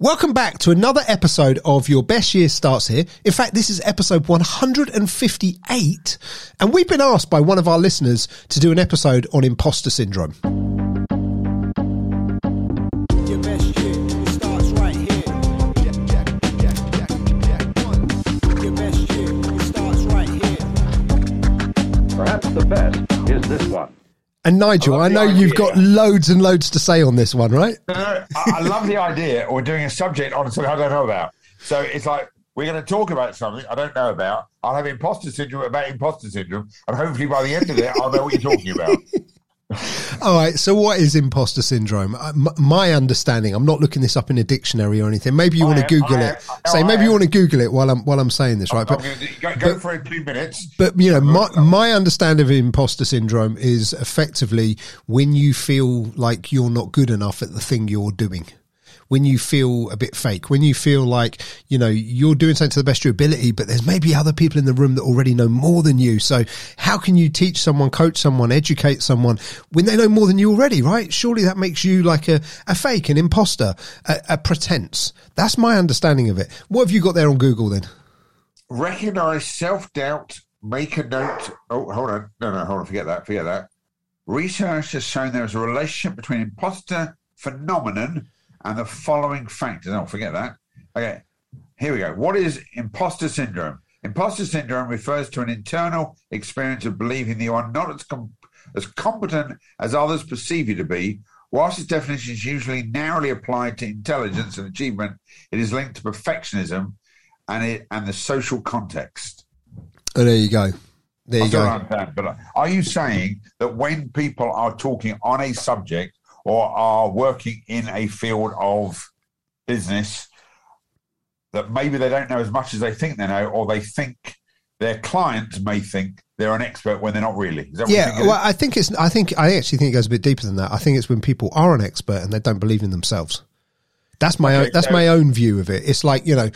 Welcome back to another episode of Your Best Year Starts Here. In fact, this is episode 158, and we've been asked by one of our listeners to do an episode on imposter syndrome. And Nigel, I I know you've got loads and loads to say on this one, right? No, no, I, I love the idea. We're doing a subject on something I don't know about. So it's like we're going to talk about something I don't know about. I'll have imposter syndrome about imposter syndrome, and hopefully by the end of it, I'll know what you're talking about. All right. So, what is imposter syndrome? Uh, m- my understanding. I'm not looking this up in a dictionary or anything. Maybe you I want to Google I it. Say no, maybe I you want to Google it while I'm while I'm saying this, right? But go, go for it two minutes. But you know, my my understanding of imposter syndrome is effectively when you feel like you're not good enough at the thing you're doing. When you feel a bit fake, when you feel like, you know, you're doing something to the best of your ability, but there's maybe other people in the room that already know more than you. So how can you teach someone, coach someone, educate someone when they know more than you already, right? Surely that makes you like a, a fake, an imposter, a, a pretense. That's my understanding of it. What have you got there on Google then? Recognize self doubt. Make a note. Oh, hold on. No, no, hold on. Forget that. Forget that. Research has shown there is a relationship between imposter phenomenon and the following factors. Oh, forget that. Okay, here we go. What is imposter syndrome? Imposter syndrome refers to an internal experience of believing that you are not as, com- as competent as others perceive you to be. Whilst its definition is usually narrowly applied to intelligence and achievement, it is linked to perfectionism and it and the social context. Oh, there you go. There you don't go. understand, but are you saying that when people are talking on a subject or are working in a field of business, that maybe they don't know as much as they think they know, or they think their clients may think they're an expert when they're not really? Is that what you think Yeah, well, I think it's. I think I actually think it goes a bit deeper than that. I think it's when people are an expert and they don't believe in themselves. That's my Okay, own, that's so- my own view of it. It's like you know,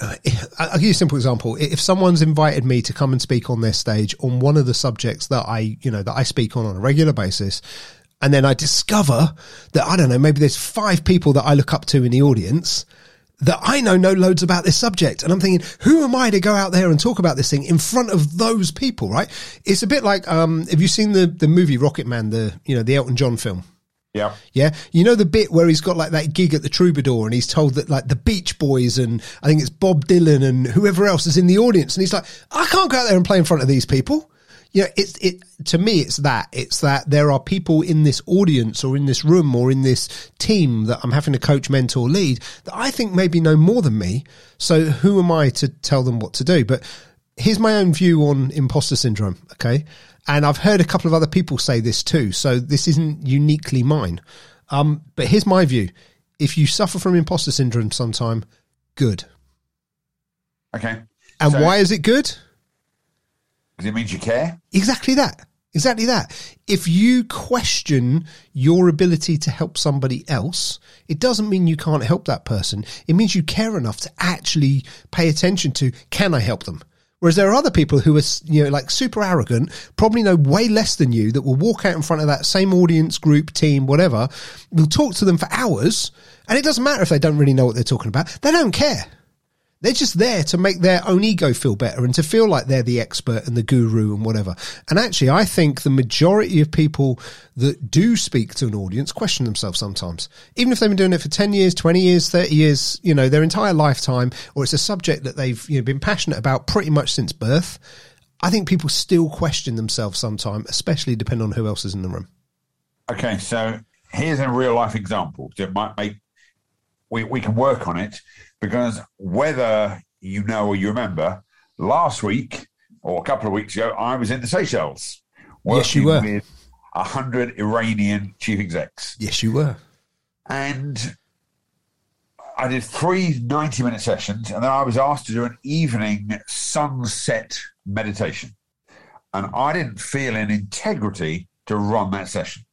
uh, I'll give you a simple example. If someone's invited me to come and speak on their stage on one of the subjects that I you know that I speak on on a regular basis. And then I discover that I don't know, maybe there's five people that I look up to in the audience that I know know loads about this subject. And I'm thinking, who am I to go out there and talk about this thing in front of those people, right? It's a bit like, um, have you seen the, the movie Rocketman, the, you know, the Elton John film? yeah. Yeah. You know the bit where he's got like that gig at the Troubadour and he's told that like the Beach Boys and I think it's Bob Dylan and whoever else is in the audience. And he's like, I can't go out there and play in front of these people. You know, it's, it, to me, it's that. It's that there are people in this audience or in this room or in this team that I'm having to coach, mentor, lead that I think maybe know more than me. So who am I to tell them what to do? But here's my own view on imposter syndrome. Okay. And I've heard a couple of other people say this too. So this isn't uniquely mine. Um, but here's my view. If you suffer from imposter syndrome sometime, good. Okay. And So- why is it good? Because it means you care. Exactly that. Exactly that. If you question your ability to help somebody else, it doesn't mean you can't help that person. It means you care enough to actually pay attention to, can I help them? Whereas there are other people who are, you know, like super arrogant, probably know way less than you that will walk out in front of that same audience, group, team, whatever. We'll talk to them for hours and it doesn't matter if they don't really know what they're talking about. They don't care. They're just there to make their own ego feel better and to feel like they're the expert and the guru and whatever. And actually, I think the majority of people that do speak to an audience question themselves sometimes. Even if they've been doing it for 10 years, 20 years, 30 years, you know, their entire lifetime, or it's a subject that they've you know, been passionate about pretty much since birth. I think people still question themselves sometimes, especially depending on who else is in the room. Okay, so here's a real life example that might make we, we can work on it because whether you know or you remember, last week or a couple of weeks ago, I was in the Seychelles working Yes, you were. with a hundred Iranian chief execs. Yes, you were. And I did three 90 minute sessions, and then I was asked to do an evening sunset meditation. And I didn't feel an integrity to run that session.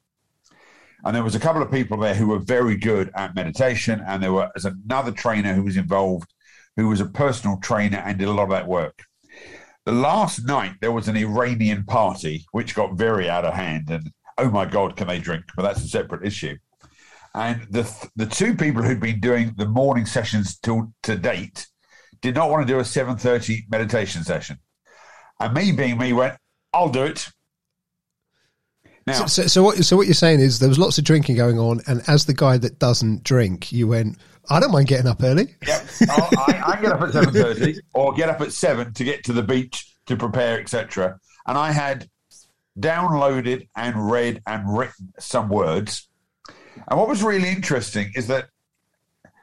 And there was a couple of people there who were very good at meditation, and there was another trainer who was involved, who was a personal trainer and did a lot of that work. The last night there was an Iranian party which got very out of hand, and oh my God, can they drink? But that's a separate issue. And the the two people who'd been doing the morning sessions to to date did not want to do a seven thirty meditation session, and me being me went, I'll do it. Now, So, so, so what so what you're saying is there was lots of drinking going on, and as the guy that doesn't drink, you went, I don't mind getting up early. yeah, I, I get up at seven thirty, or get up at seven to get to the beach to prepare, etc. And I had downloaded and read and written some words. And what was really interesting is that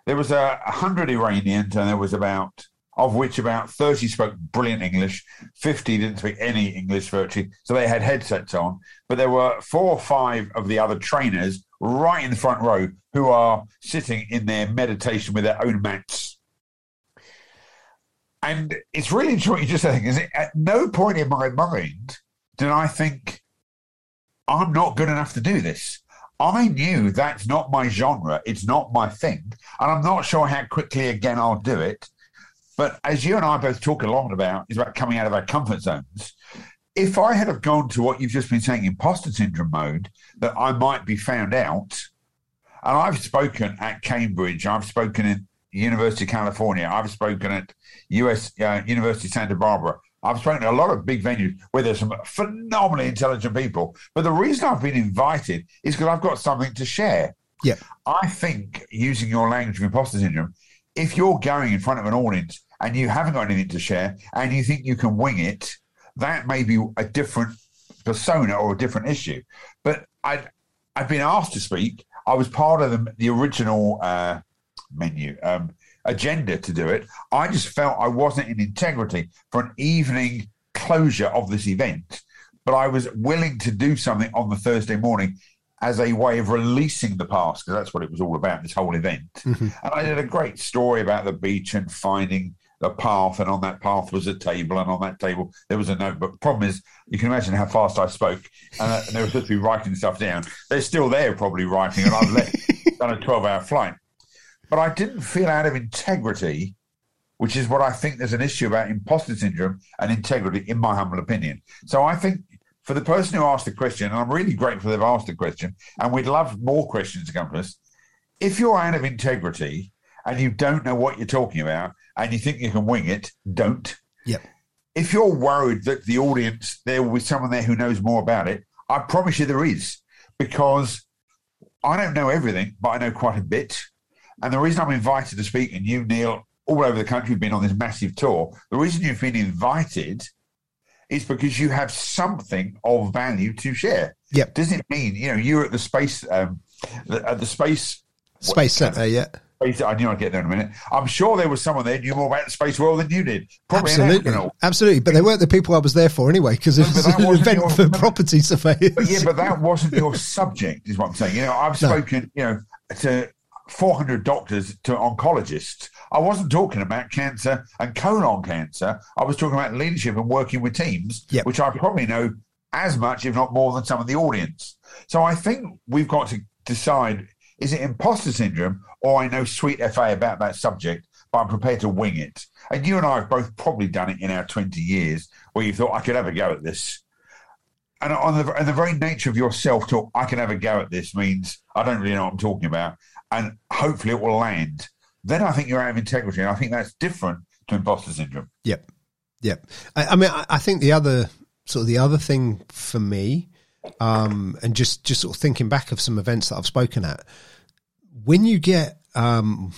there was a, a hundred Iranians, and there was about of which about thirty spoke brilliant English, fifty didn't speak any English virtually, so they had headsets on. But there were four or five of the other trainers right in the front row who are sitting in their meditation with their own mats. And it's really interesting just saying, is it? At no point in my mind did I think I'm not good enough to do this. I knew that's not my genre. It's not my thing. And I'm not sure how quickly again I'll do it. But as you and I both talk a lot about, is about coming out of our comfort zones. If I had have gone to what you've just been saying, imposter syndrome mode, that I might be found out. And I've spoken at Cambridge, I've spoken in University of California, I've spoken at US uh, University of Santa Barbara. I've spoken at a lot of big venues where there's some phenomenally intelligent people. But the reason I've been invited is because I've got something to share. Yeah. I think using your language of imposter syndrome, if you're going in front of an audience and you haven't got anything to share and you think you can wing it, that may be a different persona or a different issue. But I'd, I've been asked to speak. I was part of the, the original uh, menu um, agenda to do it. I just felt I wasn't in integrity for an evening closure of this event, but I was willing to do something on the Thursday morning as a way of releasing the past because that's what it was all about. This whole event, and I did a great story about the beach and finding the path, and on that path was a table, and on that table there was a note. But the problem is, you can imagine how fast I spoke, and, uh, and they were supposed to be writing stuff down. They're still there, probably writing, and I've left, done a twelve-hour flight. But I didn't feel out of integrity, which is what I think there's an issue about imposter syndrome and integrity, in my humble opinion. So I think for the person who asked the question, and I'm really grateful they've asked the question, and we'd love more questions to come to us. If you're out of integrity and you don't know what you're talking about and you think you can wing it, don't. Yep. If you're worried that the audience, there will be someone there who knows more about it, I promise you there is, because I don't know everything, but I know quite a bit. And the reason I'm invited to speak, and you, Neil, all over the country, have been on this massive tour. The reason you've been invited is because you have something of value to share. Yep. Does it mean you know you're at the space um, the, at the space Space Center, yeah. Space? I knew I'd get there in a minute. I'm sure there was someone there who knew more about the space world than you did. Probably Absolutely, absolutely. But they weren't the people I was there for anyway, because it was an event your- for property surveyors. But yeah, but that wasn't your subject, is what I'm saying. You know, I've No. spoken, you know, to 400 doctors, to oncologists. I wasn't talking about cancer and colon cancer. I was talking about leadership and working with teams, Yep. which I probably know as much, if not more, than some of the audience. So I think we've got to decide: is it imposter syndrome, or I know sweet fa about that subject, but I'm prepared to wing it. And you and I have both probably done it in our 20 years, where you thought I could have a go at this and on the and the very nature of your self talk, I can have a go at this means I don't really know what I'm talking about, and hopefully it will land. Then I think you're out of integrity, and I think that's different to imposter syndrome. Yep. Yep. I, I mean, I, I think the other sort of the other thing for me, um, and just just sort of thinking back of some events that I've spoken at, when you get um,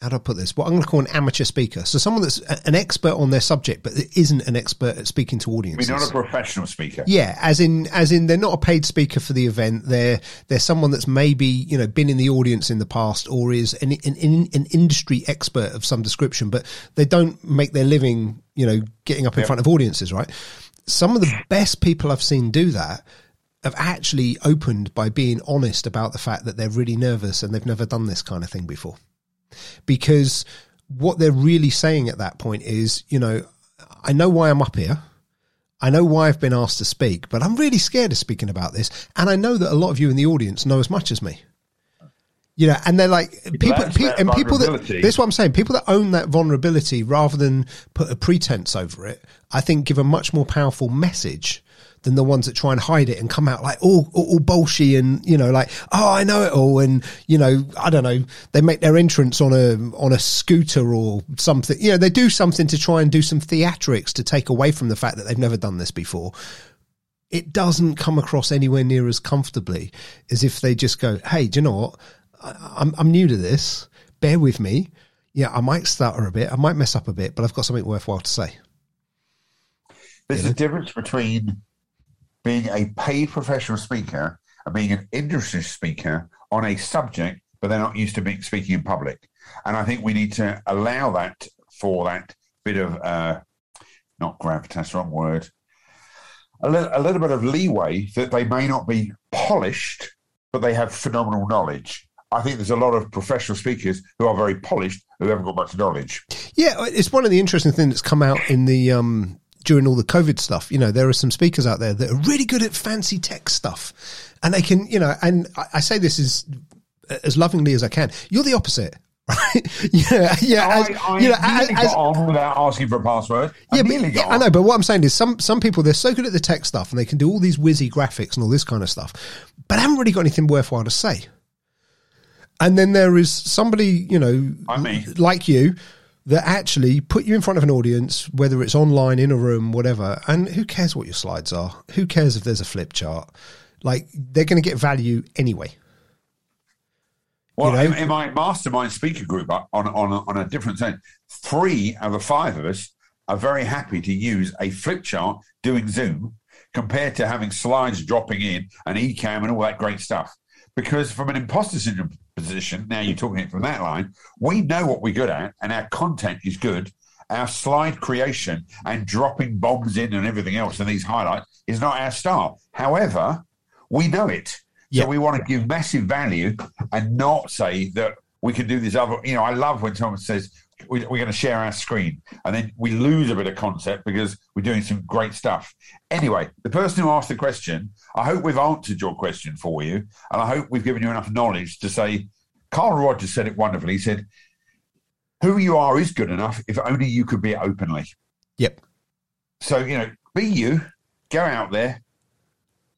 how do I put this? What I'm going to call an amateur speaker, so someone that's a- an expert on their subject, but isn't an expert at speaking to audiences. I mean, audiences. not a professional speaker. Yeah, as in as in they're not a paid speaker for the event. They're they're someone that's maybe you know been in the audience in the past or is an an, an, an industry expert of some description, but they don't make their living you know getting up in Yep. front of audiences. Right. Some of the best people I've seen do that have actually opened by being honest about the fact that they're really nervous and they've never done this kind of thing before because what they're really saying at that point is, you know, I know why I'm up here. I know why I've been asked to speak, but I'm really scared of speaking about this. And I know that a lot of you in the audience know as much as me. You know, and they're like people, pe- and people that this is what I'm saying. People that own that vulnerability rather than put a pretense over it, I think give a much more powerful message than the ones that try and hide it and come out like all, all, all bolshy and, you know, like, oh, I know it all. And, you know, I don't know, they make their entrance on a, on a scooter or something. You know, they do something to try and do some theatrics to take away from the fact that they've never done this before. It doesn't come across anywhere near as comfortably as if they just go, hey, do you know what? I, I'm, I'm new to this. Bear with me. Yeah, I might stutter a bit. I might mess up a bit, but I've got something worthwhile to say. There's a difference between being a paid professional speaker and being an industry speaker on a subject, but they're not used to being speaking in public. And I think we need to allow that for that bit of uh, not gravitas, wrong word. A little, a little bit of leeway that they may not be polished, but they have phenomenal knowledge. I think there's a lot of professional speakers who are very polished who haven't got much knowledge. Yeah, it's one of the interesting things that's come out in the um, during all the COVID stuff. You know, there are some speakers out there that are really good at fancy tech stuff, and they can, you know, and I, I say this as uh, as lovingly as I can. You're the opposite. Right? yeah, yeah. I, as- I you know, as- got on without asking for a password. I yeah, but, yeah, I know, but what I'm saying is some some people they're so good at the tech stuff and they can do all these whizzy graphics and all this kind of stuff, but haven't really got anything worthwhile to say. And then there is somebody, you know, Like me. like you, that actually put you in front of an audience, whether it's online, in a room, whatever. And who cares what your slides are? Who cares if there's a flip chart? Like they're going to get value anyway. Well, you know? in, in my mastermind speaker group on on a, on a different thing, three out of five of us are very happy to use a flip chart doing Zoom compared to having slides dropping in and eCamm and all that great stuff. Because from an imposter syndrome position, now you're talking it from that line, we know what we're good at and our content is good. Our slide creation and dropping bombs in and everything else and these highlights is not our style. However, we know it. Yeah. So we want to give massive value and not say that we can do this other. You know, I love when someone says we're going to share our screen, and then we lose a bit of concept because we're doing some great stuff. Anyway, the person who asked the question, I hope we've answered your question for you, and I hope we've given you enough knowledge to say. Carl Rogers said it wonderfully. He said, "Who you are is good enough if only you could be it openly." Yep. So, you know, be you, go out there,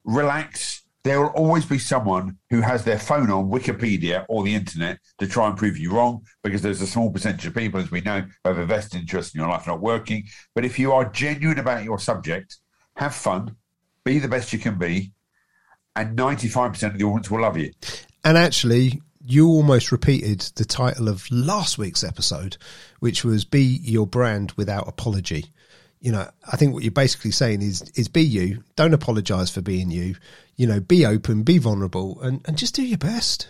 relax. There will always be someone who has their phone on Wikipedia or the internet to try and prove you wrong because there's a small percentage of people, as we know, who have a vested interest in your life not working. But if you are genuine about your subject, have fun, be the best you can be, and 95% of the audience will love you. And actually, you almost repeated the title of last week's episode, which was "Be Your Brand Without Apology." You know, I think what you're basically saying is is be you. Don't apologize for being you. You know, be open, be vulnerable, and, and just do your best.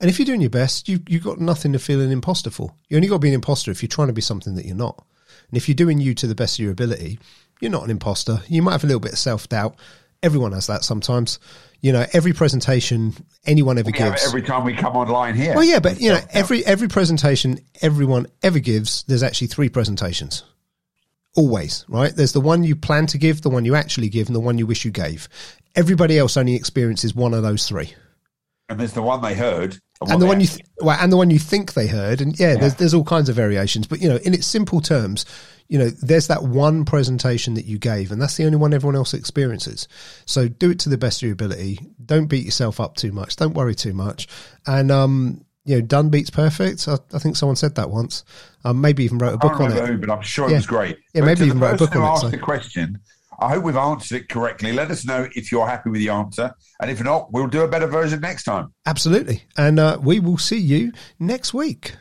And if you're doing your best, you you've got nothing to feel an imposter for. You only got to be an imposter if you're trying to be something that you're not. And if you're doing you to the best of your ability, you're not an imposter. You might have a little bit of self doubt. Everyone has that sometimes. You know, every presentation anyone ever We gives. every time we come online here. Well, yeah, but you know, every every presentation everyone ever gives, there's actually three presentations. Always, right? There's the one you plan to give, the one you actually give, and the one you wish you gave. Everybody else only experiences one of those three, and there's the one they heard. what and the one you th- well, and the one you think they heard. And yeah, there's there's all kinds of variations, but you know, in its simple terms, you know, there's that one presentation that you gave, and that's the only one everyone else experiences. So do it to the best of your ability. Don't beat yourself up too much. Don't worry too much. And um, you know, done beats perfect. I, I think someone said that once. Um, maybe even wrote a book don't on it. who, but I'm sure Yeah. it was great. Yeah, But maybe to even the wrote a book person who on it, so- the question. I hope we've answered it correctly. Let us know if you're happy with the answer, and if not, we'll do a better version next time. Absolutely. And uh, we will see you next week.